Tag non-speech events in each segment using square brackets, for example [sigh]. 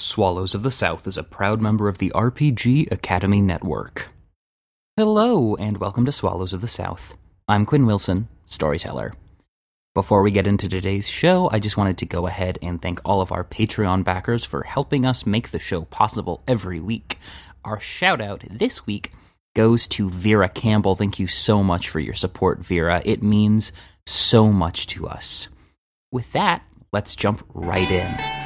Swallows of the South is a proud member of the RPG Academy Network. Hello, and welcome to Swallows of the South. I'm Quinn Wilson, storyteller. Before we get into today's show, I just wanted to go ahead and thank all of our Patreon backers for helping us make the show possible every week. Our shout out this week goes to Vera Campbell. Thank you so much for your support, Vera. It means so much to us. With that, let's jump right in.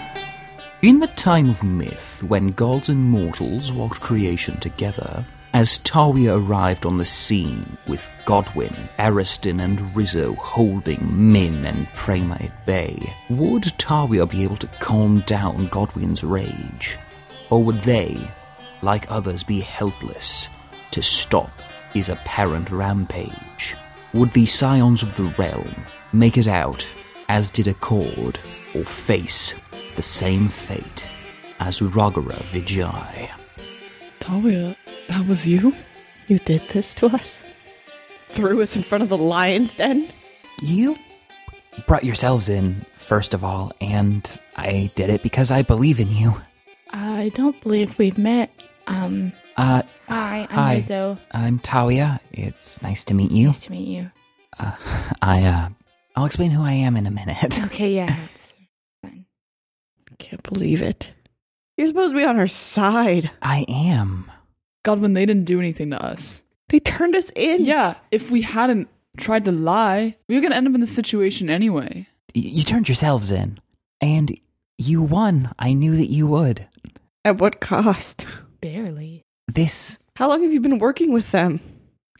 In the time of myth, when gods and mortals walked creation together, as Tawia arrived on the scene with Godwin, Ariston, and Rizzo holding Min and Prema at bay, would Tawia be able to calm down Godwin's rage? Or would they, like others, be helpless to stop his apparent rampage? Would the Scions of the Realm make it out, as did Accord, or face the same fate as Ragara Vijay? Talia, that was you? You did this to us? Threw us in front of the lion's den? You brought yourselves in, first of all, and I did it because I believe in you. I don't believe we've met. Um, Uh, hi, I'm Hi. Rizzo. I'm Tawia. It's nice to meet you. Nice to meet you. [laughs] I, uh, I'll explain who I am in a minute. Okay, yeah. [laughs] That's fine. Can't believe it. You're supposed to be on our side. I am. Godwin, they didn't do anything to us. They turned us in. Yeah, if we hadn't tried to lie, we were gonna end up in this situation anyway. Y- you turned yourselves in, and you won. I knew that you would. At what cost? Barely. This, How long have you been working with them?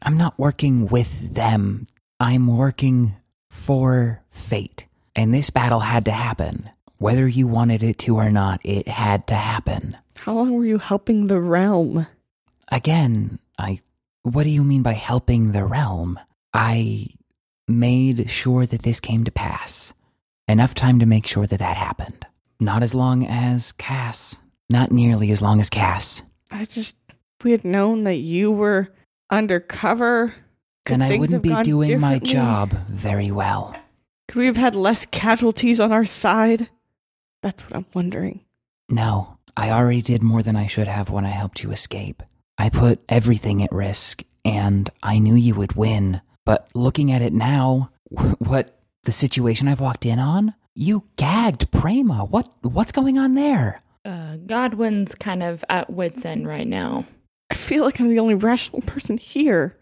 I'm not working with them. I'm working for fate. And this battle had to happen. Whether you wanted it to or not, it had to happen. How long were you helping the realm? Again, I. What do you mean by helping the realm? I made sure that this came to pass. Enough time to make sure that that happened. Not as long as Cass. Not nearly as long as Cass. I just, we had known that you were undercover. could then I wouldn't be doing my job very well. Could we have had less casualties on our side? That's what I'm wondering. No, I already did more than I should have when I helped you escape. I put everything at risk, and I knew you would win. But looking at it now, [laughs] what the situation I've walked in on? You gagged Prema. What what's going on there? Uh, Godwin's kind of at wit's end right now. I feel like I'm the only rational person here.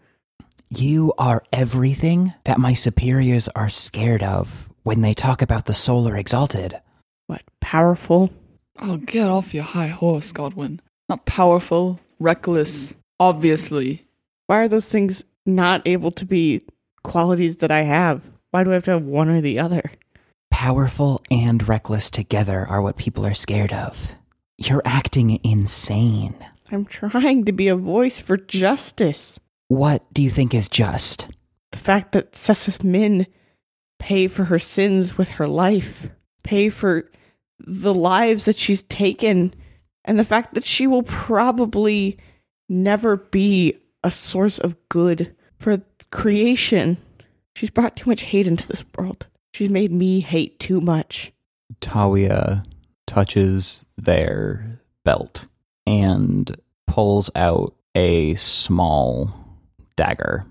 You are everything that my superiors are scared of when they talk about the solar exalted. What, powerful? Oh, get off your high horse, Godwin. Not powerful, reckless, obviously. Why are those things not able to be qualities that I have? Why do I have to have one or the other? Powerful and reckless together are what people are scared of. You're acting insane. I'm trying to be a voice for justice. What do you think is just? The fact that Sessus Min pay for her sins with her life, pay for the lives that she's taken, and the fact that she will probably never be a source of good for creation. She's brought too much hate into this world. She's made me hate too much. Talia touches their belt and pulls out a small dagger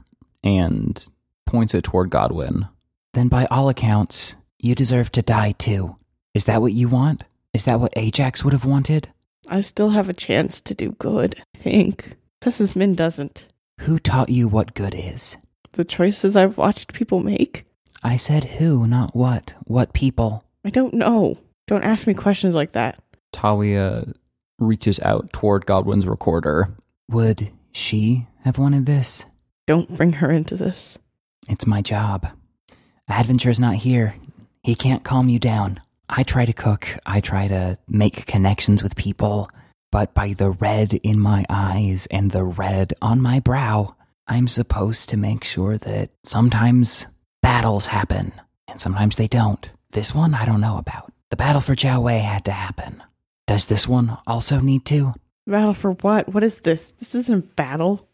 and points it toward Godwin. Then, by all accounts, you deserve to die too. Is that what you want? Is that what Ajax would have wanted? I still have a chance to do good, I think. Sessus Min doesn't. Who taught you what good is? The choices I've watched people make, I said who, not what. What people? I don't know. Don't ask me questions like that. Talia reaches out toward Godwin's recorder. Would she have wanted this? Don't bring her into this. It's my job. Adventure's not here. He can't calm you down. I try to cook, I try to make connections with people, but by the red in my eyes and the red on my brow, I'm supposed to make sure that sometimes battles happen and sometimes they don't. This one I don't know about. The battle for Jiao Wei had to happen. Does this one also need to? Battle for what? What is this? This isn't a battle.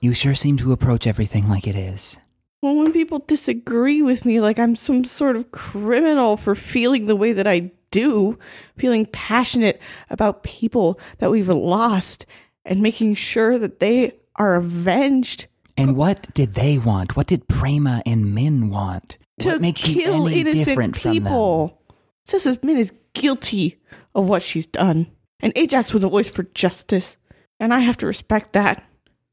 You sure seem to approach everything like it is. Well, when people disagree with me, like I'm some sort of criminal for feeling the way that I do, feeling passionate about people that we've lost and making sure that they are avenged And what did they want? What did Prema and Min want? to what makes you kill any innocent different from them? people. Sessus Min is guilty of what she's done. And Ajax was a voice for justice. And I have to respect that.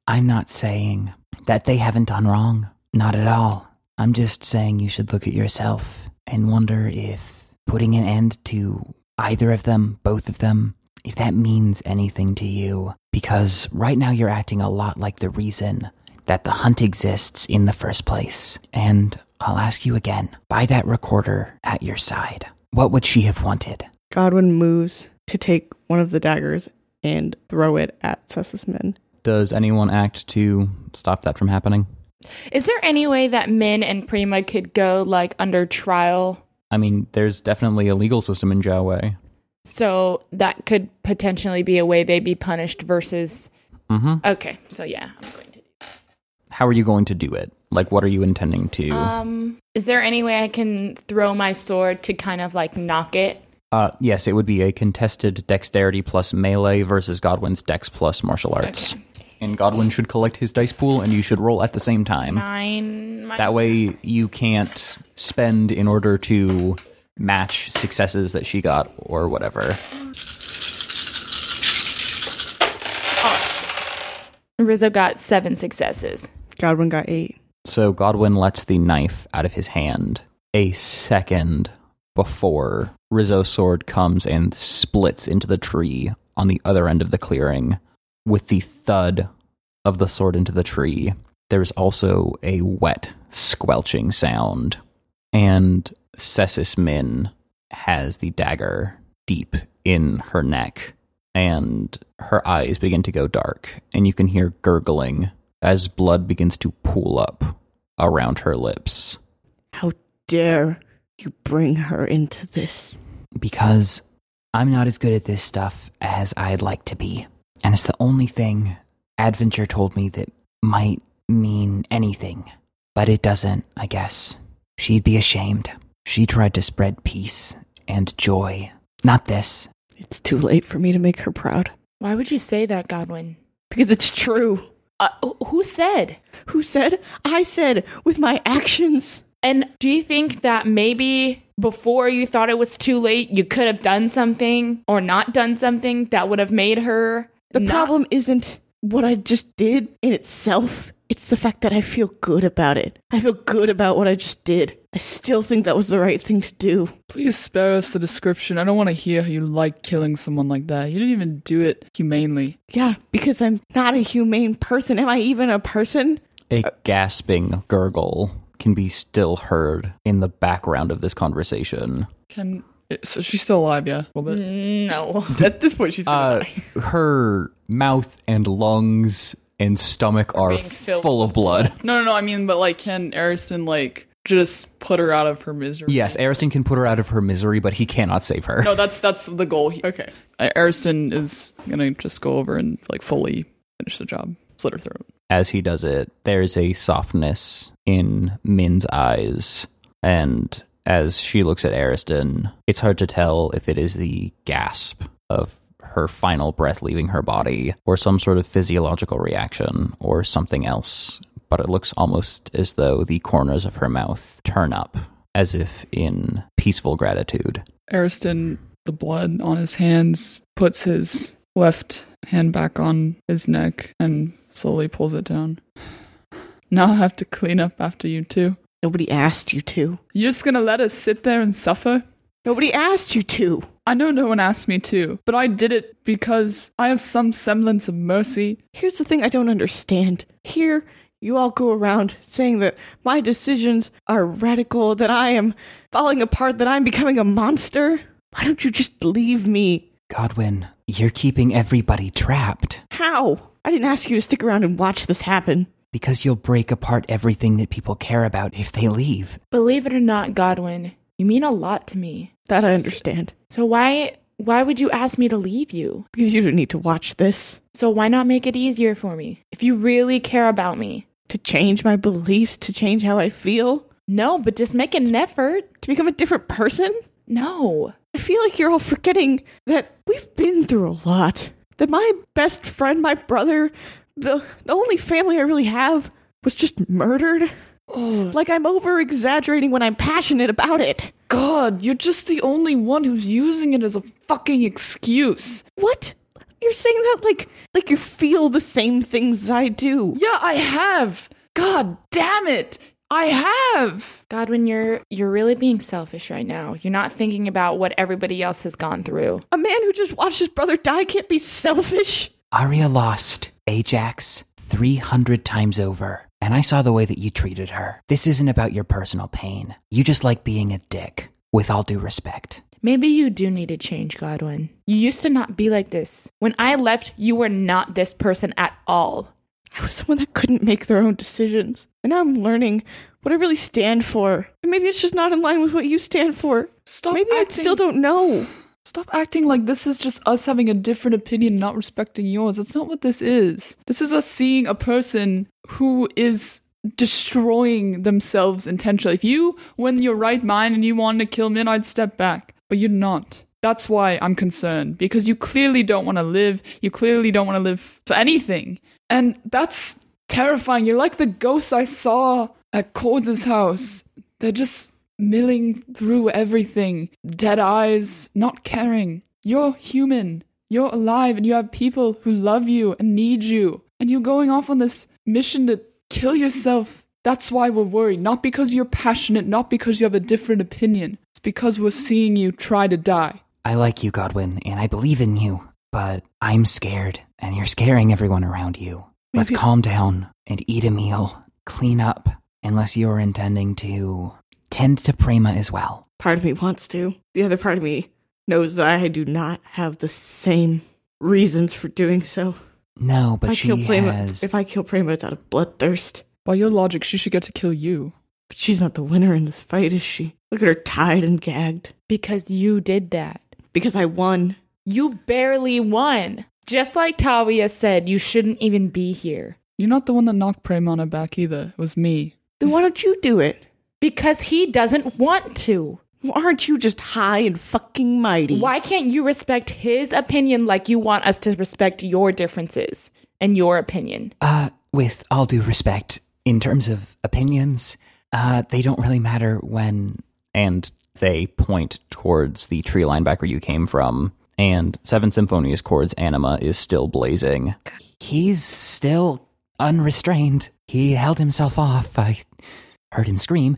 I'm not saying that they haven't done wrong. Not at all. I'm just saying you should look at yourself and wonder if putting an end to either of them, both of them, if that means anything to you. Because right now you're acting a lot like the reason that the hunt exists in the first place. And I'll ask you again by that recorder at your side, what would she have wanted? Godwin moves to take one of the daggers and throw it at Sessus Min. Does anyone act to stop that from happening? Is there any way that Min and Prima could go like under trial? I mean, there's definitely a legal system in Jiawei. So that could potentially be a way they'd be punished versus. Mm-hmm. Okay, so yeah, I'm going to. How are you going to do it? Like, what are you intending to? Um, is there any way I can throw my sword to kind of like knock it? uh, yes, it would be a contested dexterity plus melee versus Godwin's dex plus martial arts. Okay. And Godwin should collect his dice pool, and you should roll at the same time. Nine. That way, you can't spend in order to match successes that she got or whatever. Oh. Rizzo got seven successes. Godwin got eight. So Godwin lets the knife out of his hand a second before Rizzo's sword comes and splits into the tree on the other end of the clearing. With the thud of the sword into the tree, there's also a wet, squelching sound. And Sessus Min has the dagger deep in her neck, and her eyes begin to go dark, and you can hear gurgling as blood begins to pool up around her lips. How dare you bring her into this? Because I'm not as good at this stuff as I'd like to be. And it's the only thing Adventure told me that might mean anything. But it doesn't, I guess. She'd be ashamed. She tried to spread peace and joy. Not this. It's too late for me to make her proud. Why would you say that, Godwin? Because it's true. Uh, who said? Who said? I said with my actions. And do you think that maybe before you thought it was too late, you could have done something or not done something that would have made her The not- problem isn't what I just did in itself. It's the fact that I feel good about it. I feel good about what I just did. I still think that was the right thing to do. Please spare us the description. I don't want to hear how you like killing someone like that. You didn't even do it humanely. Yeah, because I'm not a humane person. Am I even a person? A gasping gurgle can be still heard in the background of this conversation. Can so she's still alive? Yeah, a little bit. No. [laughs] [laughs] At this point, she's Uh, [laughs] her mouth and lungs and stomach are being filled full of blood. No, no, no. I mean, but like, can Ariston like just put her out of her misery? Yes, Ariston can put her out of her misery, but he cannot save her. No, that's that's the goal. He- okay, uh, Ariston is gonna just go over and like fully finish the job, slit her throat. As he does it, there's a softness in Min's eyes, and as she looks at Ariston, it's hard to tell if it is the gasp of her final breath leaving her body, or some sort of physiological reaction, or something else. But it looks almost as though the corners of her mouth turn up, as if in peaceful gratitude. Ariston, the blood on his hands, puts his left hand back on his neck and slowly pulls it down. [sighs] Now I have to clean up after you too. Nobody asked you to. You're just gonna let us sit there and suffer? Nobody asked you to. I know no one asked me to, but I did it because I have some semblance of mercy. Here's the thing I don't understand. Here, you all go around saying that my decisions are radical, that I am falling apart, that I'm becoming a monster. Why don't you just leave me? Godwin, you're keeping everybody trapped. How? I didn't ask you to stick around and watch this happen. Because you'll break apart everything that people care about if they leave. Believe it or not, Godwin, you mean a lot to me. That I understand. So why why would you ask me to leave you? Because you don't need to watch this. So why not make it easier for me? If you really care about me. To change my beliefs, to change how I feel, No, but just make an effort. to become a different person? No. I feel like you're all forgetting that we've been through a lot. That my best friend, my brother, the the only family I really have was just murdered. Oh, Like I'm over exaggerating when I'm passionate about it. God, you're just the only one who's using it as a fucking excuse. What? You're saying that like like you feel the same things as I do. Yeah, I have. God damn it. I have. Godwin, you're you're really being selfish right now. You're not thinking about what everybody else has gone through. A man who just watched his brother die can't be selfish. Arya lost Ajax 300 times over, and I saw the way that you treated her. This isn't about your personal pain. You just like being a dick, with all due respect. Maybe you do need to change, Godwin. You used to not be like this. When I left, you were not this person at all. I was someone that couldn't make their own decisions. And now I'm learning what I really stand for. And maybe it's just not in line with what you stand for. Stop maybe I still don't know. Stop acting like this is just us having a different opinion and not respecting yours. That's not what this is. This is us seeing a person who is destroying themselves intentionally. If you were in your right mind and you wanted to kill Min, I'd step back. But you're not. That's why I'm concerned. Because you clearly don't want to live. You clearly don't want to live for anything. And that's terrifying. You're like the ghosts I saw at Chords' house. They're just milling through everything. Dead eyes, not caring. You're human. You're alive and you have people who love you and need you. And you're going off on this mission to kill yourself. That's why we're worried. Not because you're passionate, not because you have a different opinion. It's because we're seeing you try to die. I like you, Godwin, and I believe in you, but I'm scared, and you're scaring everyone around you. Let's calm down and eat a meal, clean up, unless you're intending to tend to Prima as well. Part of me wants to. The other part of me knows that I do not have the same reasons for doing so. No, but if I she kill Prima, has. if I kill Prima, it's out of bloodthirst. By your logic, she should get to kill you. But she's not the winner in this fight, is she? Look at her tied and gagged. Because you did that. Because I won. You barely won. Just like Talia said, you shouldn't even be here. You're not the one that knocked Prema on her back either. It was me. Then why don't you do it? Because he doesn't want to. Why aren't you just high and fucking mighty? Why can't you respect his opinion like you want us to respect your differences and your opinion? Uh, with all due respect, in terms of opinions, uh, they don't really matter when. And they point towards the tree line back where you came from, and Seven Symphonious Chords Anima is still blazing. He's still unrestrained. He held himself off. I heard him scream.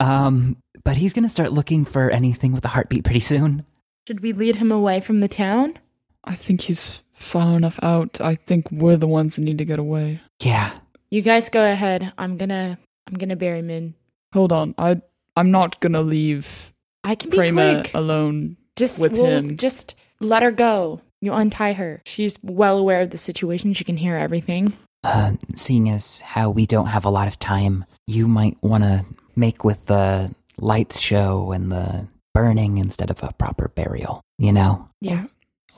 Um, but he's gonna start looking for anything with a heartbeat pretty soon. Should we lead him away from the town? I think he's far enough out. I think we're the ones that need to get away. Yeah, You guys go ahead. I'm gonna I'm gonna bury Min. Hold on. I I'm not gonna leave I can be Prema quick. alone. Just with we'll- him. Just let her go. You untie her. She's well aware of the situation. She can hear everything. Uh, seeing as how we don't have a lot of time, you might want to make with the lights show and the burning instead of a proper burial. You know? Yeah,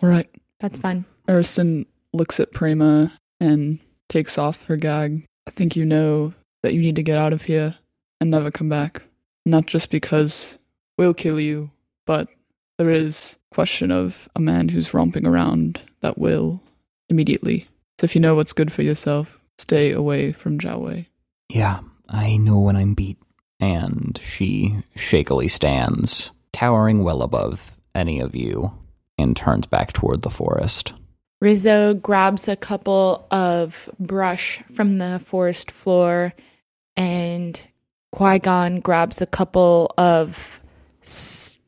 All right. that's fine. Ariston looks at Prima and takes off her gag. I think you know that you need to get out of here and never come back. Not just because we'll kill you, but there is question of a man who's romping around that will immediately. So if you know what's good for yourself, stay away from Jiawei. Yeah, I know when I'm beat. And she shakily stands, towering well above any of you, and turns back toward the forest. Rizzo grabs a couple of brush from the forest floor, and Qui Gon grabs a couple of s-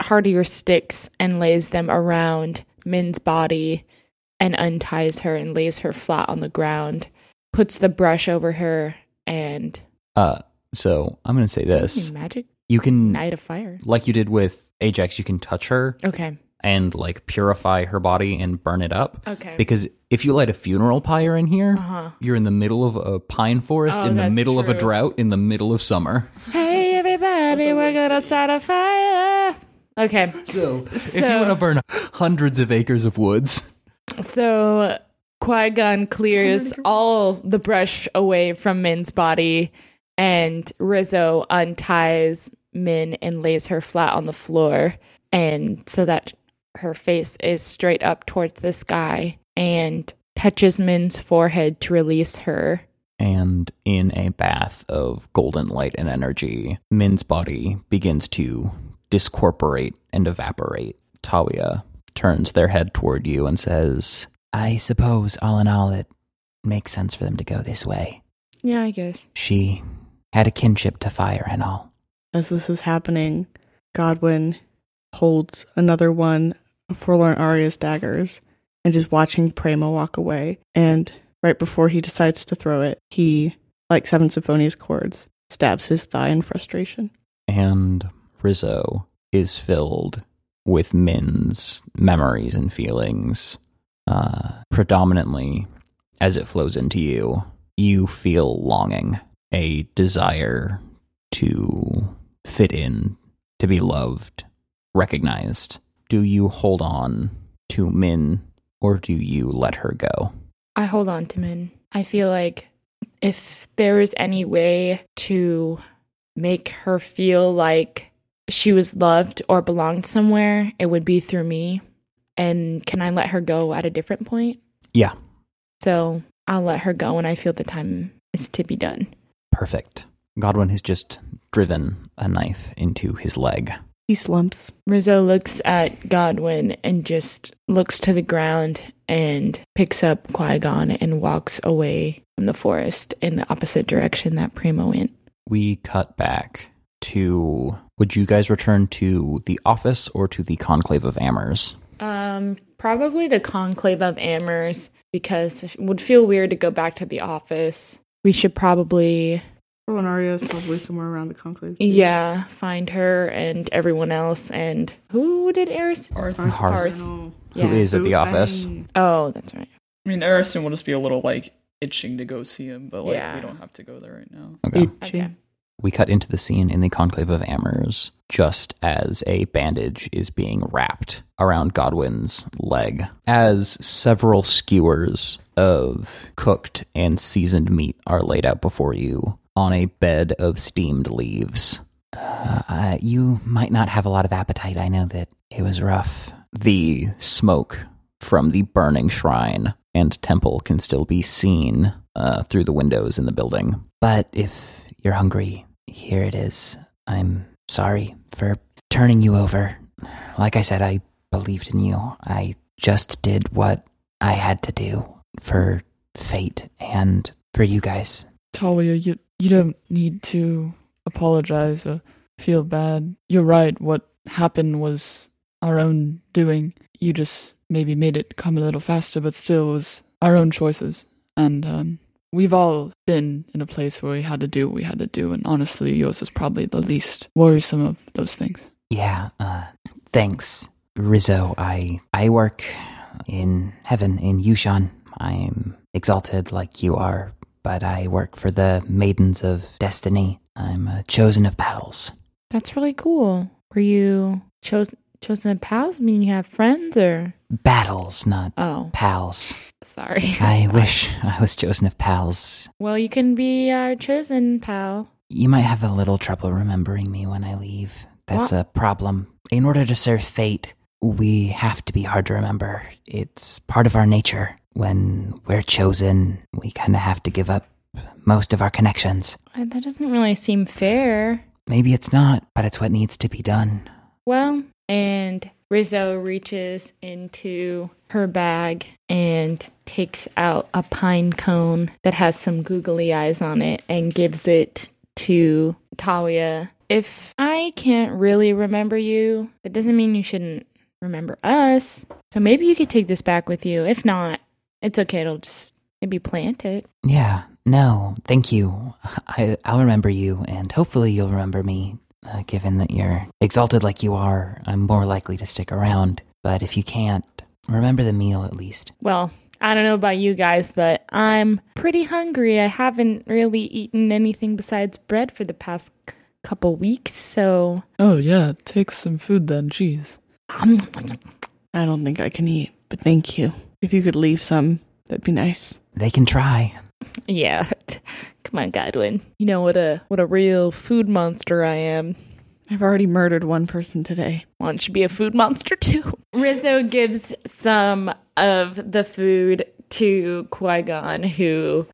hardier sticks and lays them around Min's body and unties her and lays her flat on the ground, puts the brush over her, and Uh, so I'm going to say this. magic You can, night of fire. like you did with Ajax, you can touch her Okay. and like purify her body and burn it up. Okay. Because if you light a funeral pyre in here, Uh huh. you're in the middle of a pine forest, Oh, in the that's middle of a drought, in the middle of summer. Hey everybody, we're gonna start a fire. Okay. So, if you want to burn hundreds of acres of woods, So Qui Gon clears [laughs] all the brush away from Min's body, and Rizzo unties Min and lays her flat on the floor. and so that her face is straight up towards the sky and touches Min's forehead to release her. And in a bath of golden light and energy, Min's body begins to discorporate and evaporate. Talia turns their head toward you and says, I suppose, all in all, it makes sense for them to go this way. Yeah, I guess. She had a kinship to fire and all. As this is happening, Godwin holds another one of Forlorn Aria's daggers and is watching Prema walk away. And right before he decides to throw it, he, like Seven Symphonious chords, stabs his thigh in frustration. And Rizzo is filled with Min's memories and feelings, uh, predominantly as it flows into you. You feel longing, a desire to fit in, to be loved, recognized. Do you hold on to Min or do you let her go? I hold on to Min. I feel like if there is any way to make her feel like she was loved or belonged somewhere, it would be through me. And can I let her go at a different point? Yeah, So I'll let her go when I feel the time is to be done. perfect. Godwin has just driven a knife into his leg. He slumps. Rizzo looks at Godwin and just looks to the ground and picks up Qui Gon and walks away from the forest in the opposite direction that Primo went. we cut back to would you guys return to the office or to the conclave of amers Um, probably the Conclave of Amers because it would feel weird to go back to the office. We should probably, Forlorn Aria is probably somewhere around the conclave. yeah, find her and everyone else. And who did Eris? Arth. Hearth. Hearth. No. who is Yeah. at the office Oh, that's right. I mean, Ariston will just be a little like itching to go see him, but like Yeah. we don't have to go there right now. okay Okay. We cut into the scene in the conclave of amers just as a bandage is being wrapped around godwin's leg as several skewers of cooked and seasoned meat are laid out before you on a bed of steamed leaves Uh, uh, you might not have a lot of appetite. I know that it was rough. The smoke from the burning shrine and temple can still be seen uh, through the windows in the building. But if you're hungry, here it is. I'm sorry for turning you over. Like I said, I believed in you. I just did what I had to do for fate and for you guys. Talia, you you don't need to apologize or feel bad. You're right. What happened was our own doing. You just maybe made it come a little faster, but still was our own choices. And um, we've all been in a place where we had to do what we had to do, and honestly, yours is probably the least worrisome of those things. Yeah, uh, thanks, Rizzo. I I work in heaven in Yushan. I'm exalted like you are, but I work for the Maidens of Destiny. I'm a chosen of battles. That's really cool. Were you chosen chosen of pals? I mean, you have friends or? Battles, not Oh, pals. Sorry. [laughs] I wish I was chosen of pals. Well, you can be our chosen pal. You might have a little trouble remembering me when I leave. That's What? a problem. In order to serve fate, we have to be hard to remember. It's part of our nature. When we're chosen, we kind of have to give up most of our connections. Uh, That doesn't really seem fair. Maybe it's not, but it's what needs to be done. Well, and Rizzo reaches into her bag and takes out a pine cone that has some googly eyes on it and gives it to Talia. If I can't really remember you, that doesn't mean you shouldn't remember us. So maybe you could take this back with you. If not, it's okay. It'll just maybe plant it. Yeah, no, thank you. [laughs] I, I'll remember you, and hopefully you'll remember me. Uh, given that you're exalted like you are, I'm more likely to stick around. But if you can't, remember the meal at least. Well, I don't know about you guys, but I'm pretty hungry. I haven't really eaten anything besides bread for the past c- couple weeks, so Oh yeah, take some food then. Jeez. I don't think I can eat, but thank you. If you could leave some, that'd be nice. They can try. [laughs] yeah. Come on, Godwin. You know what a what a real food monster I am. I've already murdered one person today. Why don't you be a food monster too? Rizzo gives some of the food to Qui Gon, who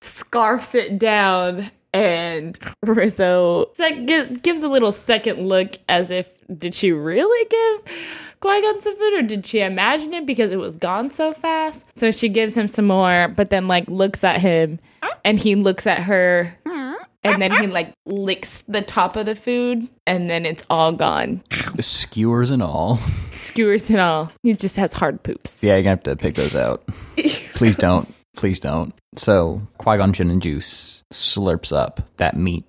scarfs it down, and Rizzo sec- gives a little second look as if, did she really give Qui Gon some food, or did she imagine it because it was gone so fast? So she gives him some more, but then like looks at him, and he looks at her. And then he like licks the top of the food, and then it's all gone The Skewers and all. skewers and all. He just has hard poops. Yeah, you're gonna have to pick those out. Please don't. Please don't. So Qui Gon Jinn and Juice slurps up that meat.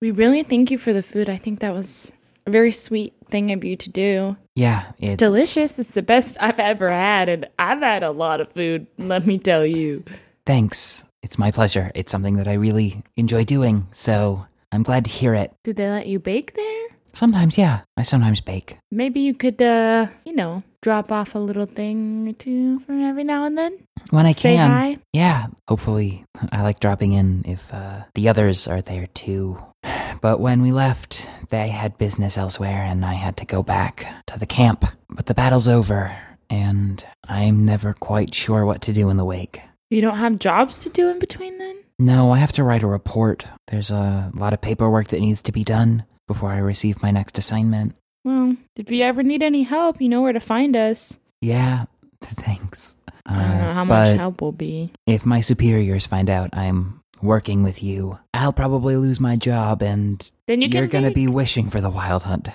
We really thank you for the food. I think that was a very sweet thing of you to do. Yeah, It's, delicious. It's the best I've ever had, and I've had a lot of food. Let me tell you. Thanks. It's my pleasure. It's something that I really enjoy doing, so I'm glad to hear it. Did they let you bake there? Sometimes, yeah, I sometimes bake. Maybe you could, uh, you know, drop off a little thing or two from every now and then. When I Say can. hi. Yeah, hopefully. I like dropping in if uh, the others are there too. [sighs] But when we left, they had business elsewhere and I had to go back to the camp. But the battle's over, and I'm never quite sure what to do in the wake. You don't have jobs to do in between then? No, I have to write a report. There's a lot of paperwork that needs to be done before I receive my next assignment. Well, if you ever need any help, you know where to find us. Yeah, [laughs] thanks. I don't know Uh, how much help will be. If my superiors find out I'm working with you, I'll probably lose my job and Then you you are gonna bake, be wishing for the wild hunt.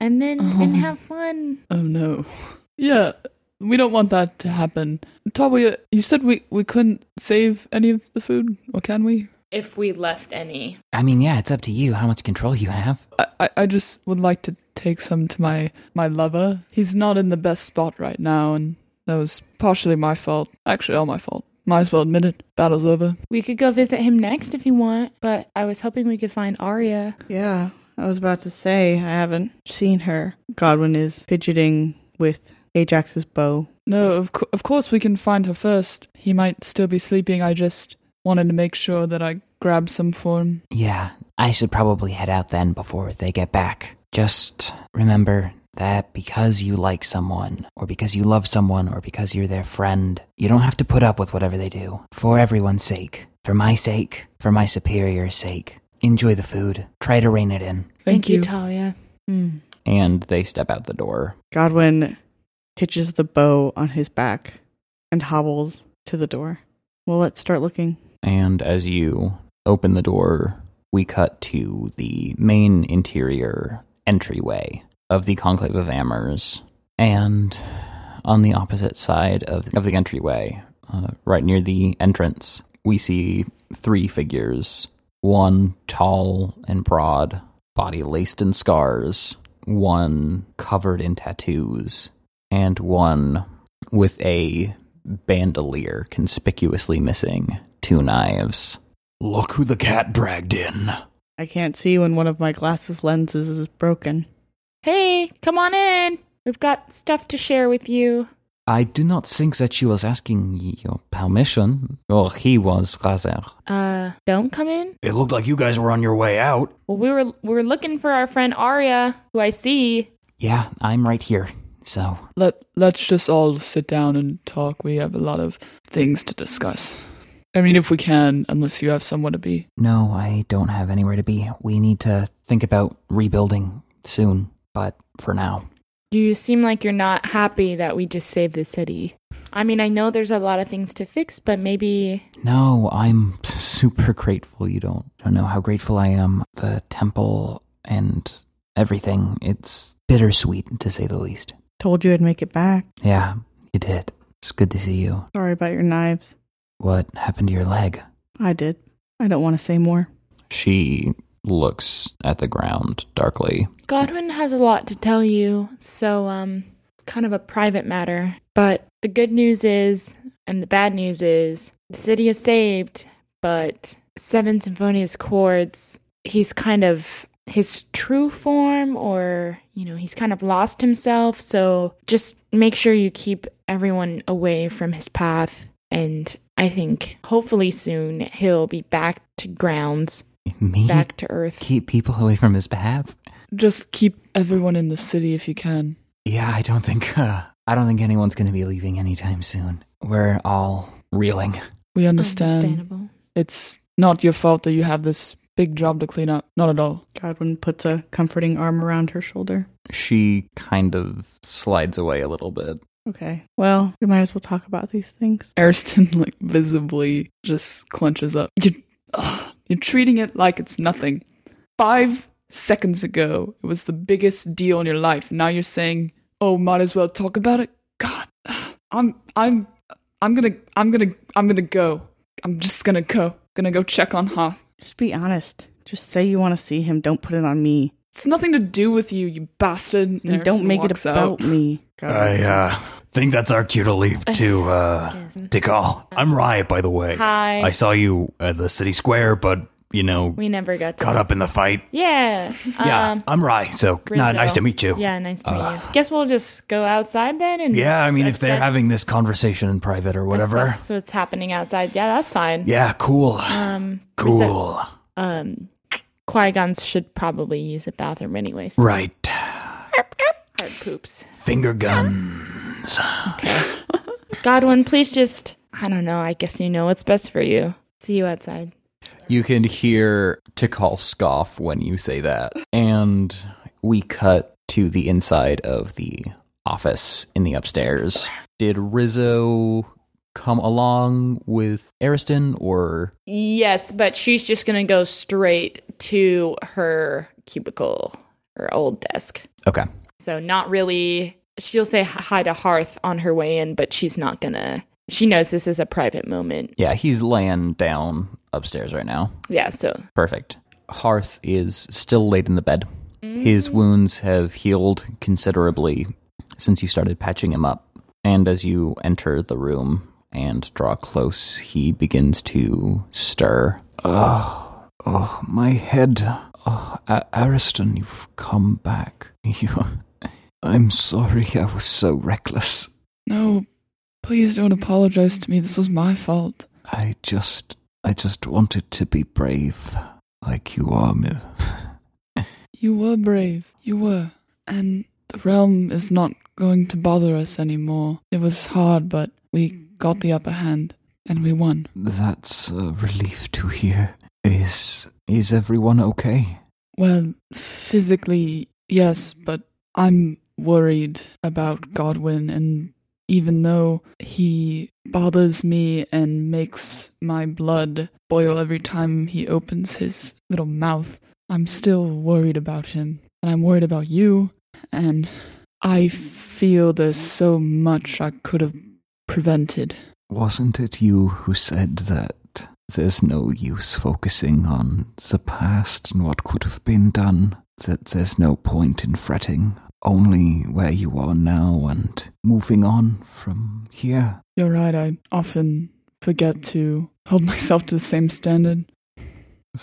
and then Oh. and have fun. Oh no. Yeah, we don't want that to happen. Talia, you said we, we couldn't save any of the food, or can we? If we left any. I mean, yeah, it's up to you how much control you have. I, I, I just would like to take some to my, my lover. He's not in the best spot right now, and that was partially my fault. Actually, all my fault. Might as well admit it. Battle's over. We could go visit him next if you want, but I was hoping we could find Arya. Yeah, I was about to say I haven't seen her. Godwin is fidgeting with Ajax's bow. No, of, co- of course we can find her first. He might still be sleeping. I just wanted to make sure that I grabbed some for him. Yeah, I should probably head out then before they get back. Just remember that because you like someone, or because you love someone, or because you're their friend, you don't have to put up with whatever they do. For everyone's sake. For my sake. For my superior's sake. Enjoy the food. Try to rein it in. Thank, you. Talia. Hmm. And they step out the door. Godwin hitches the bow on his back and hobbles to the door. Well, let's start looking. And as you open the door, we cut to the main interior entryway of the Conclave of Amers. And on the opposite side of, of the entryway, uh, right near the entrance, we see three figures one tall and broad, body laced in scars, one covered in tattoos, and one with a bandolier conspicuously missing two knives. Look who the cat dragged in. I can't see when one of my glasses lenses is broken. Hey, come on in. We've got stuff to share with you. I do not think that she was asking your permission, or he was, rather. Uh, don't come in. It looked like you guys were on your way out. Well, we were we were looking for our friend Arya, who I see. Yeah, I'm right here. So, Let, let's just all sit down and talk. We have a lot of things to discuss. I mean, if we can, unless you have somewhere to be. no, I don't have anywhere to be. We need to think about rebuilding soon, but for now. You seem like you're not happy that we just saved the city. I mean, I know there's a lot of things to fix, but maybe No, I'm [laughs] super grateful. You don't, don't know how grateful I am. The temple and everything. It's bittersweet, to say the least. Told you I'd make it back. Yeah, you did. It's good to see you. Sorry about your knives. What happened to your leg? I did. I don't want to say more. She looks at the ground darkly. Godwin has a lot to tell you, so um it's kind of a private matter. But the good news is and the bad news is the city is saved, but Seven Symphonious Chords, he's kind of his true form or, you know, he's kind of lost himself, so just make sure you keep everyone away from his path and I think hopefully soon he'll be back to grounds Me? back to Earth. Keep people away from his path? Just keep everyone in the city if you can. Yeah, I don't think uh, I don't think anyone's going to be leaving anytime soon. We're all reeling. We understand. Understandable. It's not your fault that you have this big job to clean up. Not at all. Godwin puts a comforting arm around her shoulder. She kind of slides away a little bit. Okay. Well, we might as well talk about these things. Ariston [laughs] like visibly just clenches up. You, ugh, you're treating it like it's nothing. Five seconds ago, it was the biggest deal in your life. Now you're saying, "Oh, might as well talk about it." God, [sighs] I'm, I'm, I'm gonna, I'm gonna, I'm gonna go. I'm just gonna go. Gonna go check on Hoth. Just be honest. Just say you want to see him. Don't put it on me. It's nothing to do with you, you bastard. And don't make it about out. me. I uh, think that's our cue to leave [laughs] to uh, Yes. Tikal. I'm Riot, by the way. Hi. I saw you at the city square, but you know, we never got caught up in the fight. Yeah. yeah, Um, I'm Rye. So nah, nice to meet you. Yeah, nice to meet you. Guess we'll just go outside then and Yeah, I mean, if they're having this conversation in private or whatever. assess what's happening outside. Yeah, that's fine. Yeah, cool. Um, Cool. um, Qui Gon's should probably use a bathroom anyways. Right. Hard poops. Finger guns. [laughs] Godwin, please just. I don't know. I guess you know what's best for you. See you outside. You can hear Tikal scoff when you say that. And we cut to the inside of the office in the upstairs. Did Rizzo come along with Ariston or Yes, but she's just gonna go straight to her cubicle, her old desk. Okay. So not really. She'll say hi to Hearth on her way in, but she's not gonna. She knows this is a private moment. Yeah, he's laying down upstairs right now. Yeah. So Perfect. Hearth is still laid in the bed. His mm. wounds have healed considerably since you started patching him up. And as you enter the room and draw close, he begins to stir. Oh, oh, my head. Oh, A- Ariston, you've come back. [laughs] You. I'm sorry I was so reckless. No, please don't apologize to me. This was my fault. I just. I just wanted to be brave, like you are, Mi- [laughs] You were brave. You were. And the realm is not going to bother us anymore. It was hard, but we got the upper hand and we won. That's a relief to hear. Is is everyone okay? Well, physically, yes, but I'm worried about Godwin, and even though he bothers me and makes my blood boil every time he opens his little mouth, I'm still worried about him. And I'm worried about you, and I feel there's so much I could have prevented. Wasn't it you who said that there's no use focusing on the past and what could have been done? That there's no point in fretting, only where you are now and moving on from here. You're right, I often forget to hold [laughs] myself to the same standard.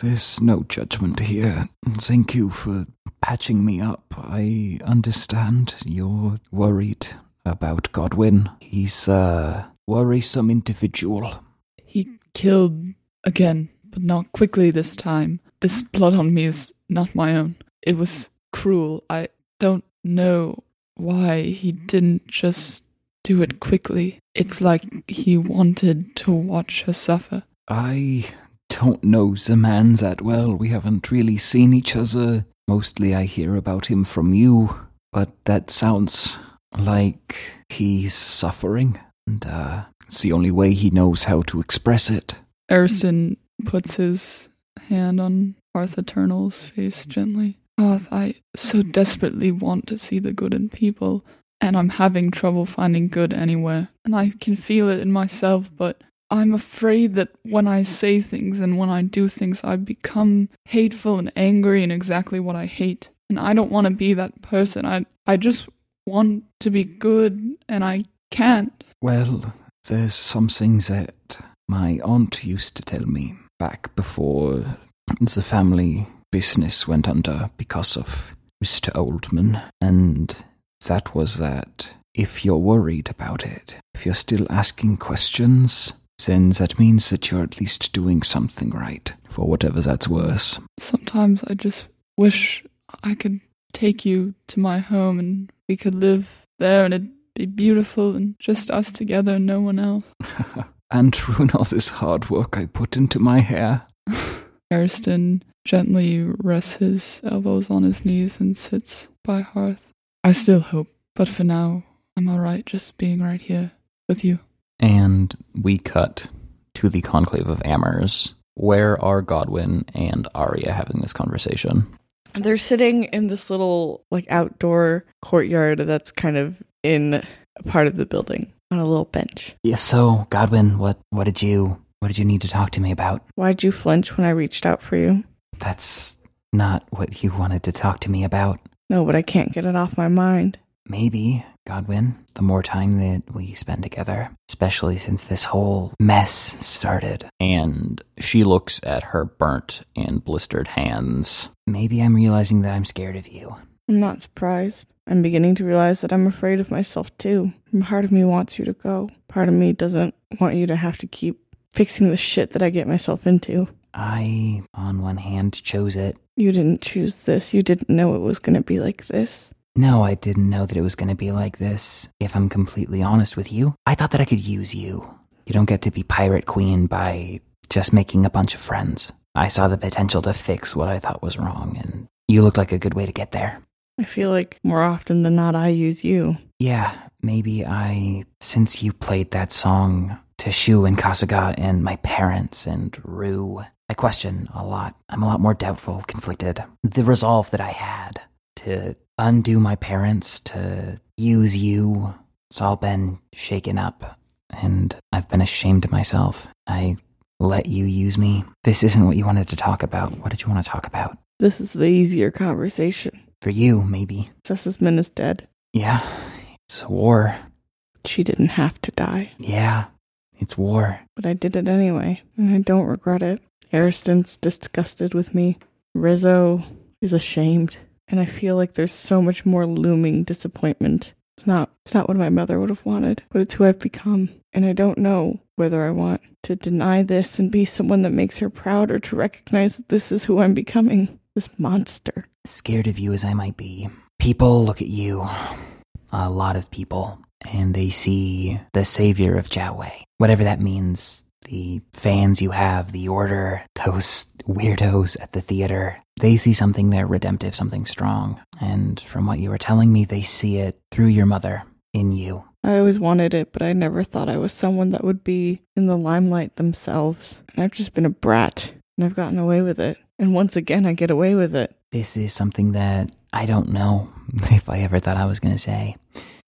There's no judgment here. Thank you for patching me up. I understand you're worried about Godwin. He's a worrisome individual. He killed again, but not quickly this time. This blood on me is not my own. It was cruel. I don't know why he didn't just do it quickly. It's like he wanted to watch her suffer. I don't know the man that well. We haven't really seen each other. Mostly I hear about him from you, but that sounds like he's suffering, and uh, it's the only way he knows how to express it. Ariston puts his hand on Arthur Eternal's face gently. Arth, I so desperately want to see the good in people, and I'm having trouble finding good anywhere. And I can feel it in myself, but I'm afraid that when I say things and when I do things, I become hateful and angry and exactly what I hate. And I don't want to be that person. I I just want to be good, and I can't. Well, there's something that my aunt used to tell me back before the family business went under because of Mr. Oldman, and that was that if you're worried about it, if you're still asking questions, then that means that you're at least doing something right, for whatever that's worth. Sometimes I just wish I could take you to my home and we could live there and it'd be beautiful and just us together and no one else. [laughs] [laughs] and ruin all this hard work I put into my hair. Ariston gently rests his elbows on his knees and sits by hearth. I still hope, but for now, I'm alright just being right here with you. And we cut to the Conclave of Amers. Where are Godwin and Arya having this conversation? They're sitting in this little like outdoor courtyard that's kind of in a part of the building on a little bench. Yeah, so Godwin, what what did you what did you need to talk to me about? Why'd you flinch when I reached out for you? That's not what you wanted to talk to me about. No, but I can't get it off my mind. Maybe, Godwin, the more time that we spend together, especially since this whole mess started. And she looks at her burnt and blistered hands. Maybe I'm realizing that I'm scared of you. I'm not surprised. I'm beginning to realize that I'm afraid of myself too. Part of me wants you to go. Part of me doesn't want you to have to keep fixing the shit that I get myself into. I, on one hand, chose it. You didn't choose this. You didn't know it was going to be like this. No, I didn't know that it was going to be like this. If I'm completely honest with you, I thought that I could use you. You don't get to be Pirate Queen by just making a bunch of friends. I saw the potential to fix what I thought was wrong, and you looked like a good way to get there. I feel like more often than not, I use you. Yeah, maybe I, since you played that song to Shu and Kasuga and my parents and Rue, I question a lot. I'm a lot more doubtful, conflicted. The resolve that I had to undo my parents, to use you, it's all been shaken up, and I've been ashamed of myself. I let you use me. This isn't what you wanted to talk about. What did you want to talk about? This is the easier conversation. For you, maybe. Sessus Min is dead. Yeah, it's war. She didn't have to die, Yeah, it's war. but I did it anyway, and I don't regret it. Ariston's disgusted with me. Rizzo is ashamed, and I feel like there's so much more looming disappointment. It's not it's not what my mother would have wanted, but it's who I've become. And I don't know whether I want to deny this and be someone that makes her proud or to recognize that this is who I'm becoming. This monster. Scared of you as I might be, people look at you, a lot of people, and they see the savior of Jiaowei. Whatever that means, the fans you have, the order, those weirdos at the theater, they see something there redemptive, something strong. And from what you were telling me, they see it through your mother, in you. I always wanted it, but I never thought I was someone that would be in the limelight themselves. And I've just been a brat, and I've gotten away with it. And once again, I get away with it. This is something that I don't know [laughs] if I ever thought I was going to say.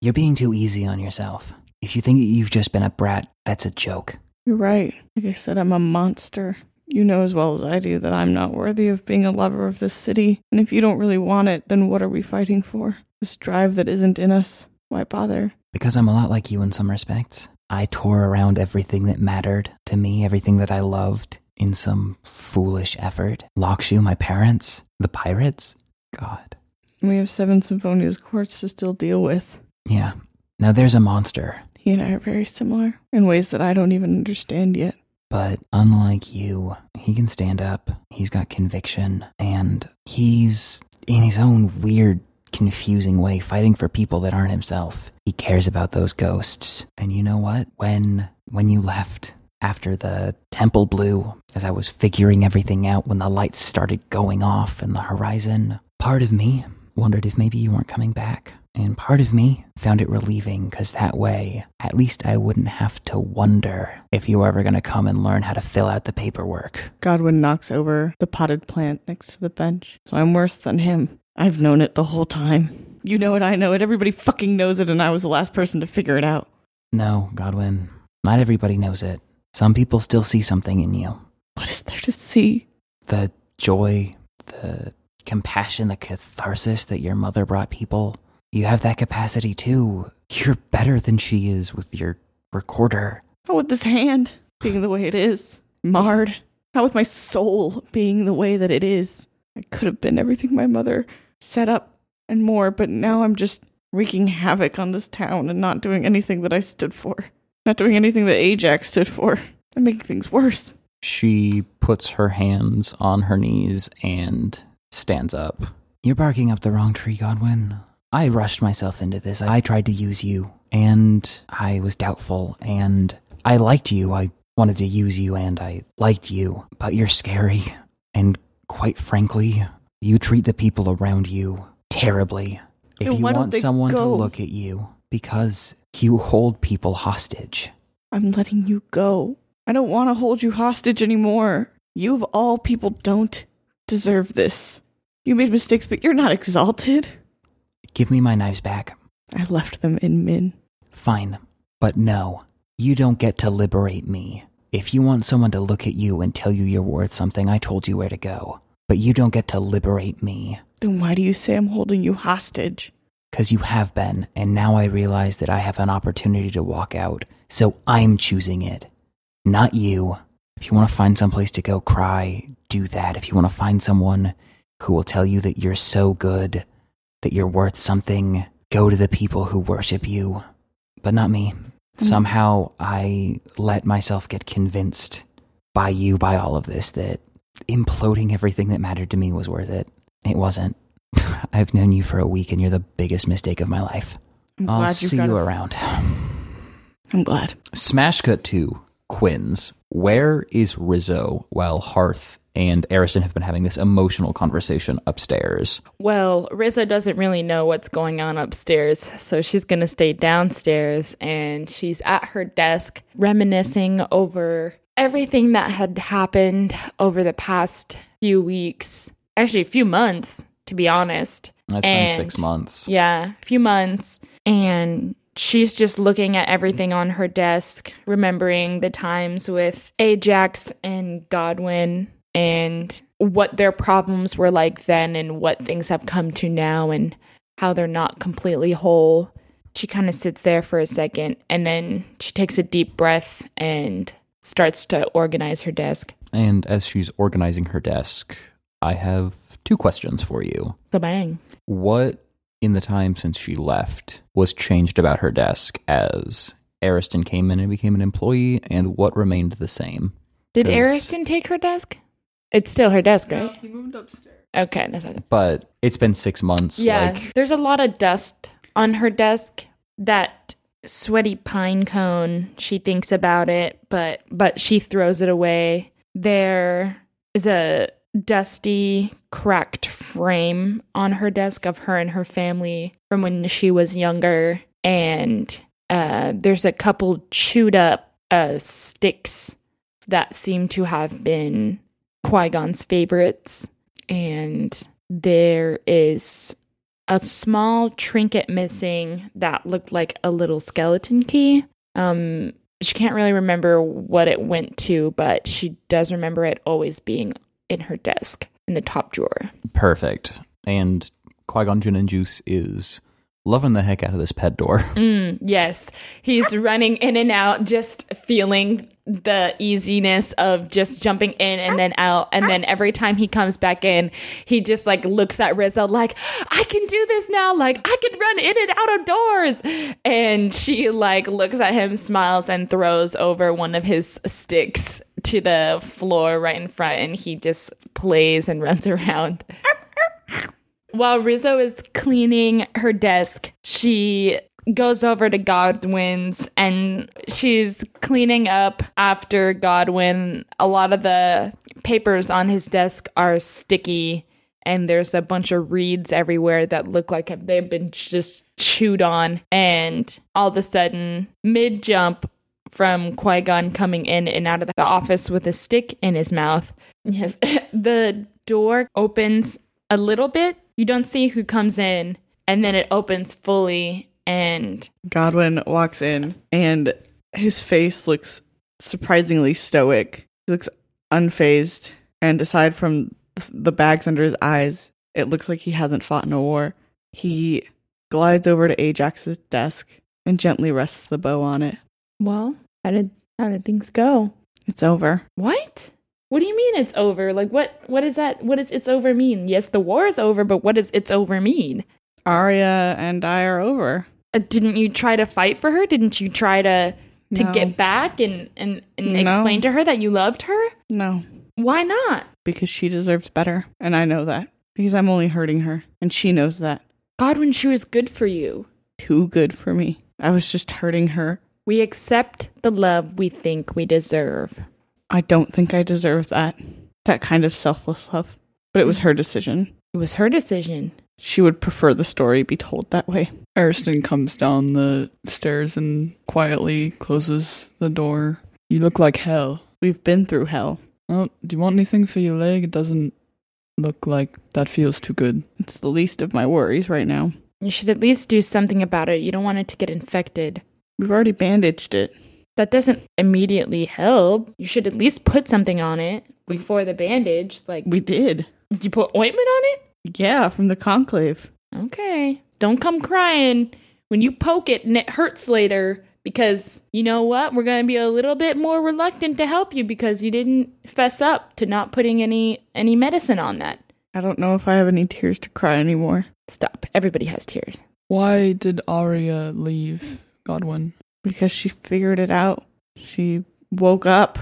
You're being too easy on yourself. If you think that you've just been a brat, that's a joke. You're right. Like I said, I'm a monster. You know as well as I do that I'm not worthy of being a lover of this city. And if you don't really want it, then what are we fighting for? This drive that isn't in us? Why bother? Because I'm a lot like you in some respects. I tore around everything that mattered to me, everything that I loved, in some foolish effort. Lockshoe, my parents, the pirates. God. We have seven Symphonia's courts to still deal with. Yeah. Now there's a monster, He and I are very similar in ways that I don't even understand yet. but unlike you, he can stand up. He's got conviction, and he's, in his own weird, confusing way, fighting for people that aren't himself. He cares about those ghosts. And you know what? When when you left after the temple blew, as I was figuring everything out, when the lights started going off in the horizon, part of me wondered if maybe you weren't coming back. And part of me found it relieving because that way, at least I wouldn't have to wonder if you were ever going to come and learn how to fill out the paperwork. Godwin knocks over the potted plant next to the bench. So I'm worse than him. I've known it the whole time. You know it, I know it, everybody fucking knows it, and I was the last person to figure it out. No, Godwin, not everybody knows it. Some people still see something in you. What is there to see? The joy, the compassion, the catharsis that your mother brought people. You have that capacity too. You're better than she is with your recorder. How with this hand being the way it is? Marred. How with my soul being the way that it is? I could have been everything my mother set up and more, but now I'm just wreaking havoc on this town and not doing anything that I stood for. Not doing anything that Ajax stood for. I'm making things worse. She puts her hands on her knees and stands up. You're barking up the wrong tree, Godwin. I rushed myself into this. I tried to use you, and I was doubtful, and I liked you. I wanted to use you, and I liked you. But you're scary, and quite frankly, you treat the people around you terribly. If you want someone to look at you, because you hold people hostage. I'm letting you go. I don't want to hold you hostage anymore. You of all people don't deserve this. You made mistakes, but you're not exalted. Give me my knives back. I left them in Min. Fine. But no, you don't get to liberate me. If you want someone to look at you and tell you you're worth something, I told you where to go. But you don't get to liberate me. Then why do you say I'm holding you hostage? Because you have been, and now I realize that I have an opportunity to walk out, so I'm choosing it. Not you. If you want to find someplace to go cry, do that. If you want to find someone who will tell you that you're so good, that you're worth something, go to the people who worship you. But not me. Mm. Somehow I let myself get convinced by you, by all of this, that imploding everything that mattered to me was worth it. It wasn't. [laughs] I've known you for a week and you're the biggest mistake of my life. I'm I'll see you around. I'm glad. Smash cut to Quinn's. Where is Rizzo while Hearth and Ariston have been having this emotional conversation upstairs? Well, Rizzo doesn't really know what's going on upstairs, so she's going to stay downstairs and she's at her desk reminiscing over everything that had happened over the past few weeks. Actually, a few months, to be honest. It's been six months. Yeah, a few months. And she's just looking at everything on her desk, remembering the times with Ajax and Godwin and what their problems were like then and what things have come to now and how they're not completely whole. She kind of sits there for a second and then she takes a deep breath and starts to organize her desk. And as she's organizing her desk, I have two questions for you. So bang. What in the time since she left was changed about her desk as Ariston came in and became an employee, and what remained the same? Did Ariston take her desk? It's still her desk, right? he moved upstairs. Okay, that's okay. But it's been six months. Yeah, Like, there's a lot of dust on her desk. That sweaty pine cone. She thinks about it, but but she throws it away. There is a dusty, cracked frame on her desk of her and her family from when she was younger, and uh, there's a couple chewed up uh, sticks that seem to have been Qui Gon's favorites, and there is a small trinket missing that looked like a little skeleton key. Um, she can't really remember what it went to, but she does remember it always being in her desk in the top drawer. perfect. And Qui Gon Jinn and Juice is loving the heck out of this pet door. [laughs] Mm, yes, he's running in and out, just feeling the easiness of just jumping in and then out. And then every time he comes back in, he just like looks at Rizzo like, I can do this now. Like, I can run in and out of doors. And she like looks at him, smiles, and throws over one of his sticks to the floor right in front. And he just plays and [laughs] runs around. While Rizzo is cleaning her desk, she goes over to Godwin's and she's cleaning up after Godwin. A lot of the papers on his desk are sticky and there's a bunch of reeds everywhere that look like they've been just chewed on. And all of a sudden, mid jump from Qui Gon coming in and out of the office with a stick in his mouth, yes, [laughs] the door opens a little bit. You don't see who comes in, and then it opens fully, and Godwin walks in and his face looks surprisingly stoic. He looks unfazed, and aside from the bags under his eyes, it looks like he hasn't fought in a war. He glides over to Ajax's desk and gently rests the bow on it. well, how did how did things go? It's over. What? What do you mean it's over? Like what what is that what does it's over mean? Yes, the war is over, but what does it's over mean? Arya and I are over. Uh, didn't you try to fight for her? Didn't you try to to No. get back and and, and No. explain to her that you loved her? No, Why not? because she deserves better, and I know that because I'm only hurting her, and she knows that. God, when she was good for you, Too good for me. I was just hurting her. we accept the love we think we deserve. I don't think I deserve that. That kind of selfless love. But it was her decision. It was her decision. She would prefer the story be told that way. Ariston comes down the stairs and quietly closes the door. You look like hell. We've been through hell. Oh, do you want anything for your leg? It doesn't look like that feels too good. It's the least of my worries right now. You should at least do something about it. You don't want it to get infected. We've already bandaged it. That doesn't immediately help. You should at least put something on it before the bandage. Like, We did. did you put ointment on it? Yeah, from the conclave. Okay. Don't come crying when you poke it and it hurts later because you know what? We're going to be a little bit more reluctant to help you because you didn't fess up to not putting any any medicine on that. I don't know if I have any tears to cry anymore. Stop. Everybody has tears. Why did Arya leave Godwin? because she figured it out. She woke up.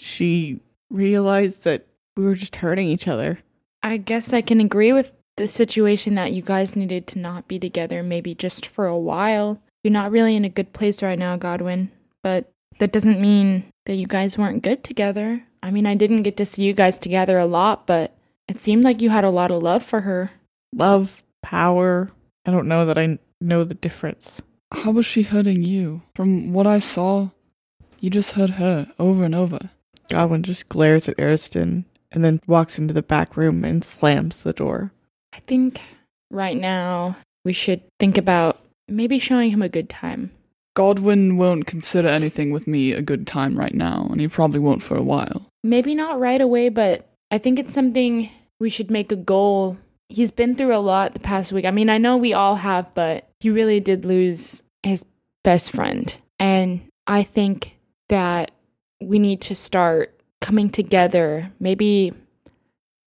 She realized that we were just hurting each other. I guess I can agree with the situation that you guys needed to not be together maybe just for a while. You're not really in a good place right now, Godwin, but that doesn't mean that you guys weren't good together. I mean, I didn't get to see you guys together a lot, but it seemed like you had a lot of love for her. Love, power. I don't know that I know the difference. How was she hurting you? From what I saw, you just hurt her over and over. Godwin just glares at Ariston and then walks into the back room and slams the door. I think right now we should think about maybe showing him a good time. Godwin won't consider anything with me a good time right now, and he probably won't for a while. Maybe not right away, but I think it's something we should make a goal. He's been through a lot the past week. I mean, I know we all have, but he really did lose his best friend. And I think that we need to start coming together, maybe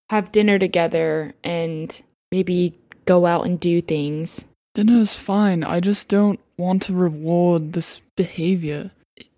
have dinner together and maybe go out and do things. Dinner's fine. I just don't want to reward this behavior.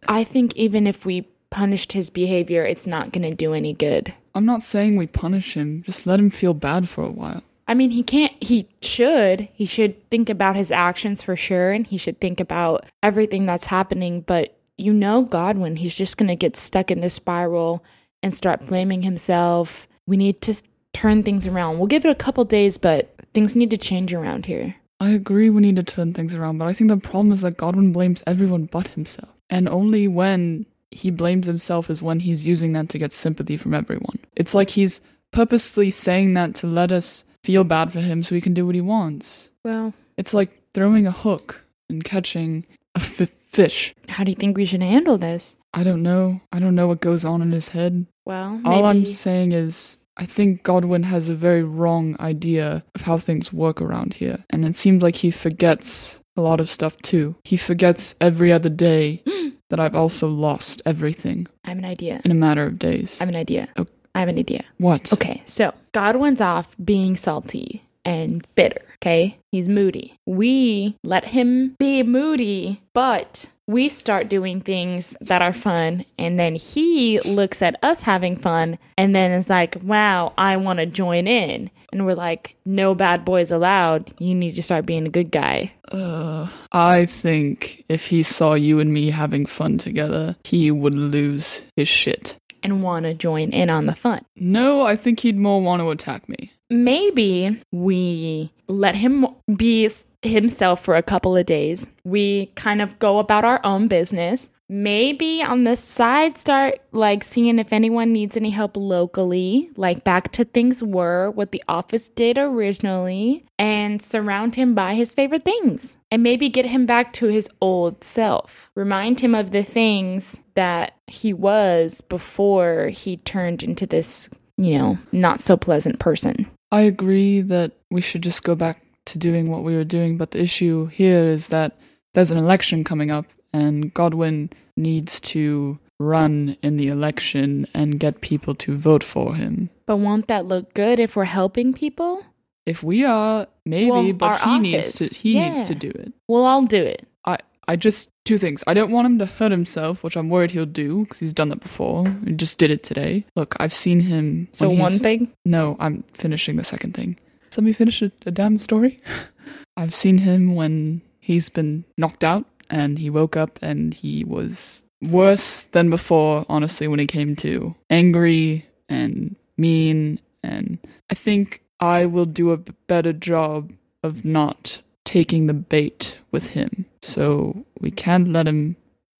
I think even if we punished his behavior, it's not going to do any good. I'm not saying we punish him, just let him feel bad for a while. I mean, he can't, he should. He should think about his actions for sure, and he should think about everything that's happening. But you know, Godwin, he's just going to get stuck in this spiral and start blaming himself. We need to turn things around. We'll give it a couple days, but things need to change around here. I agree we need to turn things around, but I think the problem is that Godwin blames everyone but himself. And only when he blames himself is when he's using that to get sympathy from everyone. It's like he's purposely saying that to let us feel bad for him so he can do what he wants. Well, It's like throwing a hook and catching a a f- fish. how do you think we should handle this? I don't know. I don't know what goes on in his head. Well, All I'm saying is, I think Godwin has a very wrong idea of how things work around here. And it seems like he forgets a lot of stuff too. He forgets every other day [gasps] that I've also lost everything I have an idea. in a matter of days. I have an idea. Oh. I have an idea. what? Okay, so Godwin's off being salty and bitter, okay? He's moody. We let him be moody, but we start doing things that are fun, and then he looks at us having fun and then is like, wow, I want to join in. And we're like, no bad boys allowed. You need to start being a good guy. Uh, I think if he saw you and me having fun together, he would lose his shit. And want to join in on the fun. No, I think he'd more want to attack me. Maybe we let him be himself for a couple of days. We kind of go about our own business. Maybe on the side, start like seeing if anyone needs any help locally, like back to things were what the office did originally, and surround him by his favorite things. And maybe get him back to his old self. Remind him of the things that he was before he turned into this, you know, not so pleasant person. I agree that we should just go back to doing what we were doing, but the issue here is that there's an election coming up, and Godwin needs to run in the election and get people to vote for him. But won't that look good if we're helping people? If we are, maybe, Well, but he needs to office, he needs to do it. Well, I'll do it. I I just two things. I don't want him to hurt himself, which I'm worried he'll do because he's done that before. He just did it today. Look, I've seen him. So one thing. No, I'm finishing the second thing. Let me finish a, a damn story. [laughs] I've seen him when he's been knocked out and he woke up and he was worse than before, honestly, when he came to. Angry and mean. And I think I will do a better job of not taking the bait with him. So we can't let him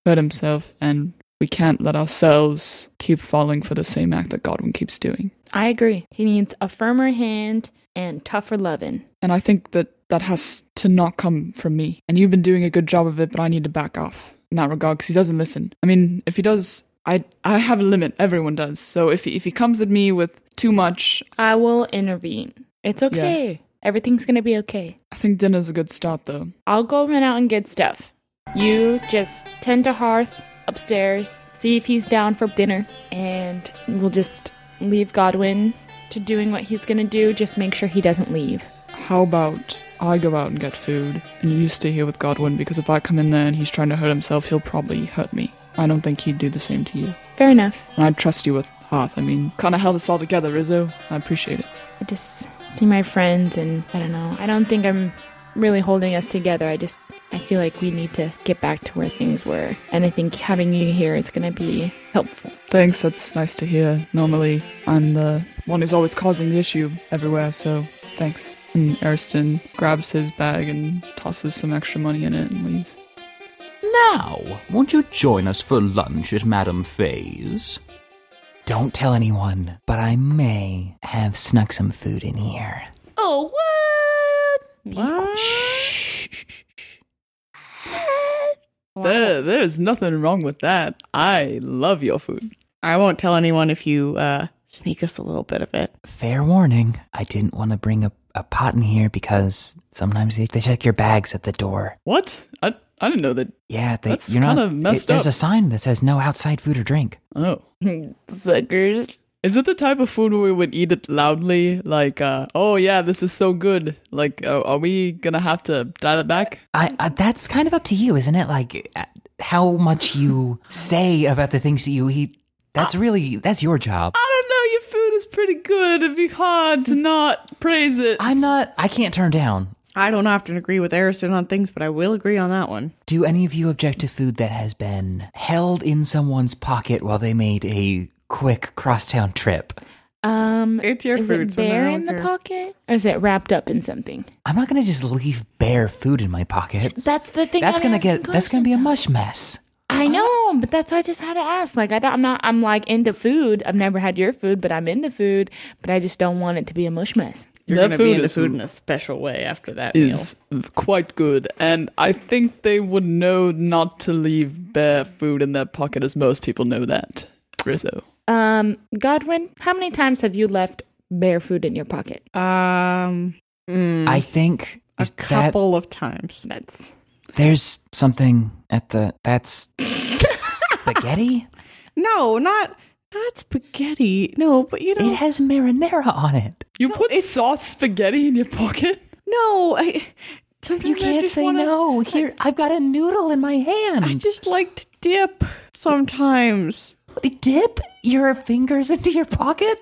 hurt himself and we can't let ourselves keep falling for the same act that Godwin keeps doing. I agree. He needs a firmer hand and tougher loving. And I think that that has to not come from me. And you've been doing a good job of it, but I need to back off in that regard because he doesn't listen. I mean, if he does, I I have a limit. Everyone does. So if he, if he comes at me with too much, I will intervene. It's okay. Everything's gonna be okay. I think dinner's a good start though. I'll go run out and get stuff. You just tend to Hearth upstairs, see if he's down for dinner, and we'll just leave Godwin to doing what he's gonna do. Just make sure he doesn't leave. How about I go out and get food and you stay here with Godwin because if I come in there and he's trying to hurt himself, he'll probably hurt me. I don't think he'd do the same to you. Fair enough. And I trust you with Hearth. I mean, kind of held us all together, Rizzo. I appreciate it. I just see my friends, and I don't know. I don't think I'm really holding us together. I just I feel like we need to get back to where things were, and I think having you here is gonna be helpful. Thanks, that's nice to hear. Normally, I'm the one who's always causing the issue everywhere, so thanks. And Ariston grabs his bag and tosses some extra money in it and leaves. Now, won't you join us for lunch at Madame Faye's? Don't tell anyone, but I may have snuck some food in here. Oh what? What? Shh. There, there's nothing wrong with that. I love your food. I won't tell anyone if you uh, sneak us a little bit of it. Fair warning. I didn't want to bring a, a pot in here because sometimes they, they check your bags at the door. What? I I didn't know that. Yeah, they, That's you're not. kinda messed it- There's up. a sign that says no outside food or drink. Oh, [laughs] Suckers. is it the type of food where we would eat it loudly? Like, uh, oh yeah, this is so good. Like, uh, are we gonna have to dial it back? I, I that's kind of up to you, isn't it? Like uh, how much you say about the things that you eat. That's really that's your job. I don't know. Your food is pretty good. It'd be hard to not praise it. I'm not. I can't turn down. I don't often agree with Ariston on things, but I will agree on that one. Do any of you object to food that has been held in someone's pocket while they made a quick crosstown trip? Um, It's your is food, it so I bare don't in the care. pocket, or is it wrapped up in something? I'm not gonna just leave bare food in my pocket. That's the thing. That's I'm gonna get. That's gonna be a mush mess. I know, but that's why I just had to ask. Like, I don't, I'm not. I'm like into food. I've never had your food, but I'm into food. But I just don't want it to be a mush mess. You're That going to be food into is- food in a special way after that is quite good, and I think they would know not to leave bare food in their pocket, as most people know that. Rizzo. Um, Godwin, how many times have you left bare food in your pocket? Um, mm, I think a is that couple of times. That's there's something at the. That's [laughs] spaghetti. No, not not spaghetti. No, but you know, It has marinara on it. You put sauce spaghetti in your pocket? no. I sometimes You can't just say wanna- no. Here, I've got a noodle in my hand. I just like to dip sometimes, Dip your fingers [laughs] into your pocket.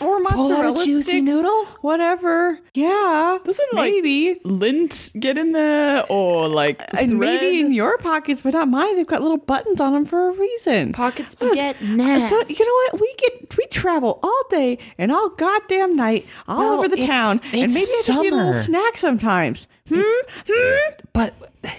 Or Pull mozzarella out a juicy sticks, noodle. Whatever. Yeah, Doesn't, like, maybe. Lint get in there, or like and maybe in your pockets, but not mine. They've got little buttons on them for a reason. Pockets spaghetti. Nasty. So you know what? We get we travel all day and all goddamn night all Well, over the it's- town, and it's maybe I just need a little snack sometimes. Hmm? Hmm? But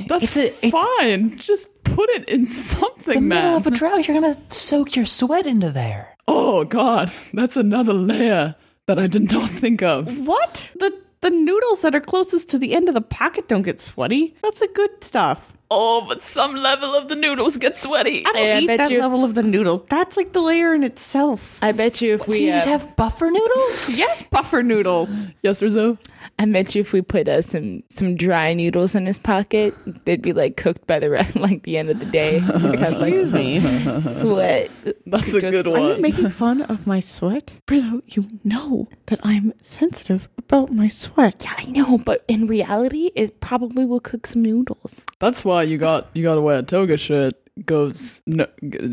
That's it's a, it's fine. Just put it in something, the man. middle of a drought. You're gonna soak your sweat into there. Oh God, that's another layer that I did not think of. What? The the noodles that are closest to the end of the pocket don't get sweaty. That's the good stuff. Oh, but some level of the noodles get sweaty. I don't I eat bet that you- level of the noodles. That's like the layer in itself. I bet you if so we you just uh, have buffer noodles? yes, buffer noodles. Yes, Rizzo. I bet you if we put uh, some some dry noodles in his pocket, they'd be like cooked by the re- [laughs] like the end of the day. Just have like Excuse me. sweat. That's a Just- good Are you one. making fun of my sweat? Rizzo, you know that I'm sensitive about my sweat. Yeah, I know, but in reality, it probably will cook some noodles. That's why you got you got to wear a toga shirt. Goes no,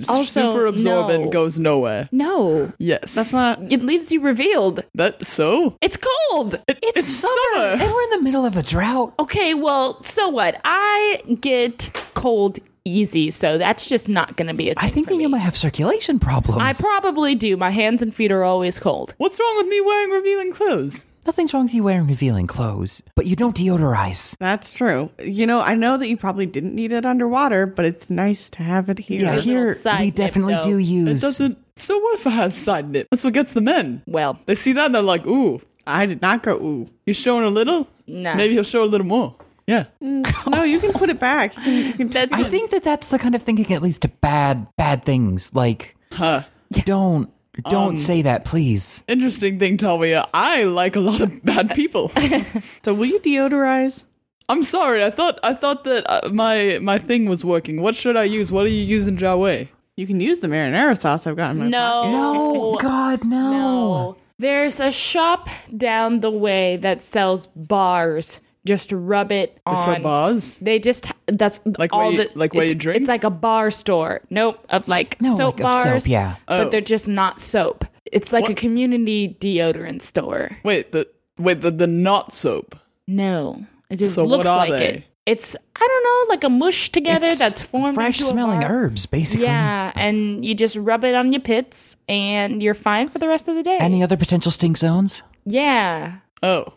Also, super absorbent. no. Goes nowhere. No, Yes, That's not. it leaves you revealed. that. So It's cold. it, it's, summer. And we're in the middle of a drought. Okay, well, so what? I get cold easy, so that's just not going to be a thing I think for that you might have circulation problems. I probably do. My hands and feet are always cold. What's wrong with me wearing revealing clothes? Nothing's wrong with you wearing revealing clothes, but you don't deodorize. That's true. You know, I know that you probably didn't need it underwater, but it's nice to have it here. Yeah, here side we nip, definitely though. do It use. doesn't. So what if I have side nip? That's what gets the men. Well, They see that and they're like, "Ooh, I did not go. Ooh, he's showing a little. nah. Maybe he'll show a little more." Yeah. Mm, [laughs] no, you can put it back. You can, you can I think that that's the kind of thinking that leads to bad, bad things. Like, Huh. don't, don't Um, say that, please. Interesting thing, Talia. I like a lot of bad people. [laughs] So will you deodorize? I'm sorry. I thought I thought that uh, my my thing was working. What should I use? What are you using, Jawe? You can use the marinara sauce I've got in my no. pocket. No, God, no. No. There's a shop down the way that sells bars. Just rub it They on. sell bars. They just that's Like all you- the like where you it's- drink? It's like a bar store. Nope, of like No, soap like of soap, bars. yeah. Oh. but they're just not soap. It's like a community deodorant store. Wait, the wait the the not soap. No, it just So what looks are like they? it. It's I don't know, like a mush together It's that's formed fresh into a smelling bar. herbs, basically. Yeah, and you just rub it on your pits, and you're fine for the rest of the day. Any other potential stink zones? yeah, Oh,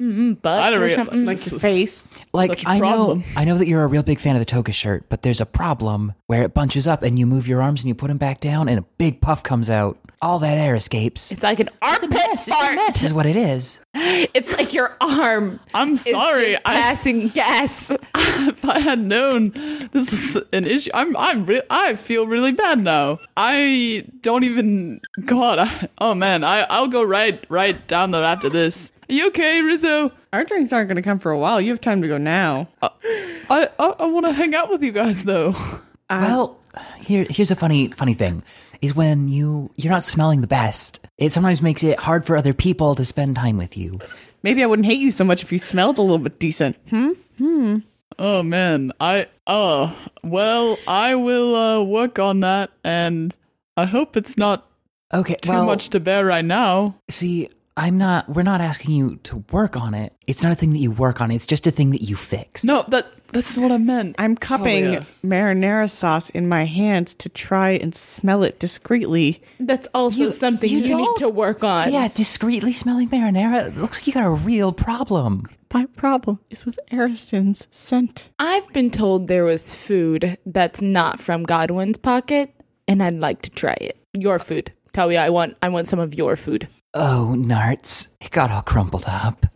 mm-hmm, butts I or realize something. Like your face. Like Such a I know, problem. I know that you're a real big fan of the toga shirt, but there's a problem where it bunches up and you move your arms and you put them back down, and a big puff comes out. All that air escapes. It's like an armpit fart. This is what it is. [laughs] It's like your arm I'm is sorry. just I, passing [laughs] gas. if I had known this was an issue, I'm I'm re- I feel really bad now. I don't even. God, I, oh man, I I'll go right right down there after this. Are you okay, Rizzo? Our drinks aren't going to come for a while. You have time to go now. I I, I want to hang out with you guys though. [laughs] Well, here here's a funny funny thing is when you you're not smelling the best. It sometimes makes it hard for other people to spend time with you. Maybe I wouldn't hate you so much if you smelled a little bit decent. Hmm? Oh man, I oh well, I will uh, work on that, and I hope it's not Okay, too well, much to bear right now. see, I'm not. We're not asking you to work on it. It's not a thing that you work on. It's just a thing that you fix. No, that that's what I meant. I'm cupping Talia. marinara sauce in my hands to try and smell it discreetly. That's also You- something you you, need don't- to work on. Yeah, discreetly smelling marinara. It looks like you got a real problem. My problem is with Ariston's scent. I've been told there was food that's not from Godwin's pocket, and I'd like to try it. Your food. Talia, I want I want some of your food. Oh, Narts. It got all crumpled up.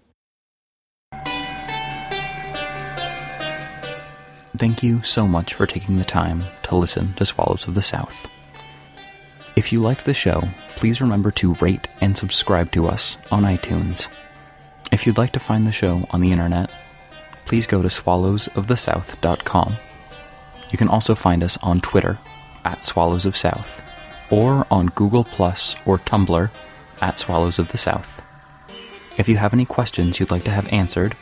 Thank you so much for taking the time to listen to Swallows of the South. If you liked the show, please remember to rate and subscribe to us on iTunes. If you'd like to find the show on the internet, please go to swallowsofthesouth.com. You can also find us on Twitter at Swallows of South or on Google Plus or Tumblr at Swallows of the South. If you have any questions you'd like to have answered,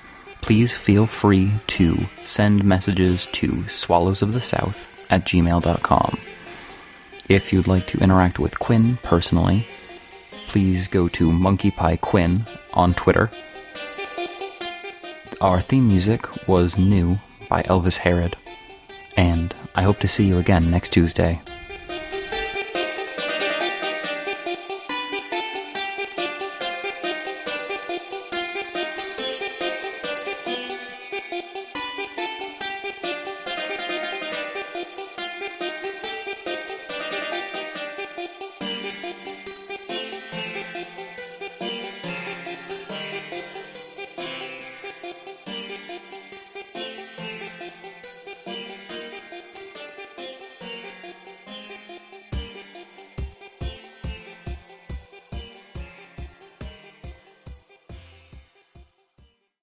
please feel free to send messages to swallowsofthesouth at gmail.com. If you'd like to interact with Quinn personally, please go to Monkey Pie Quinn on Twitter. Our theme music was New by Elvis Herod, and I hope to see you again next Tuesday.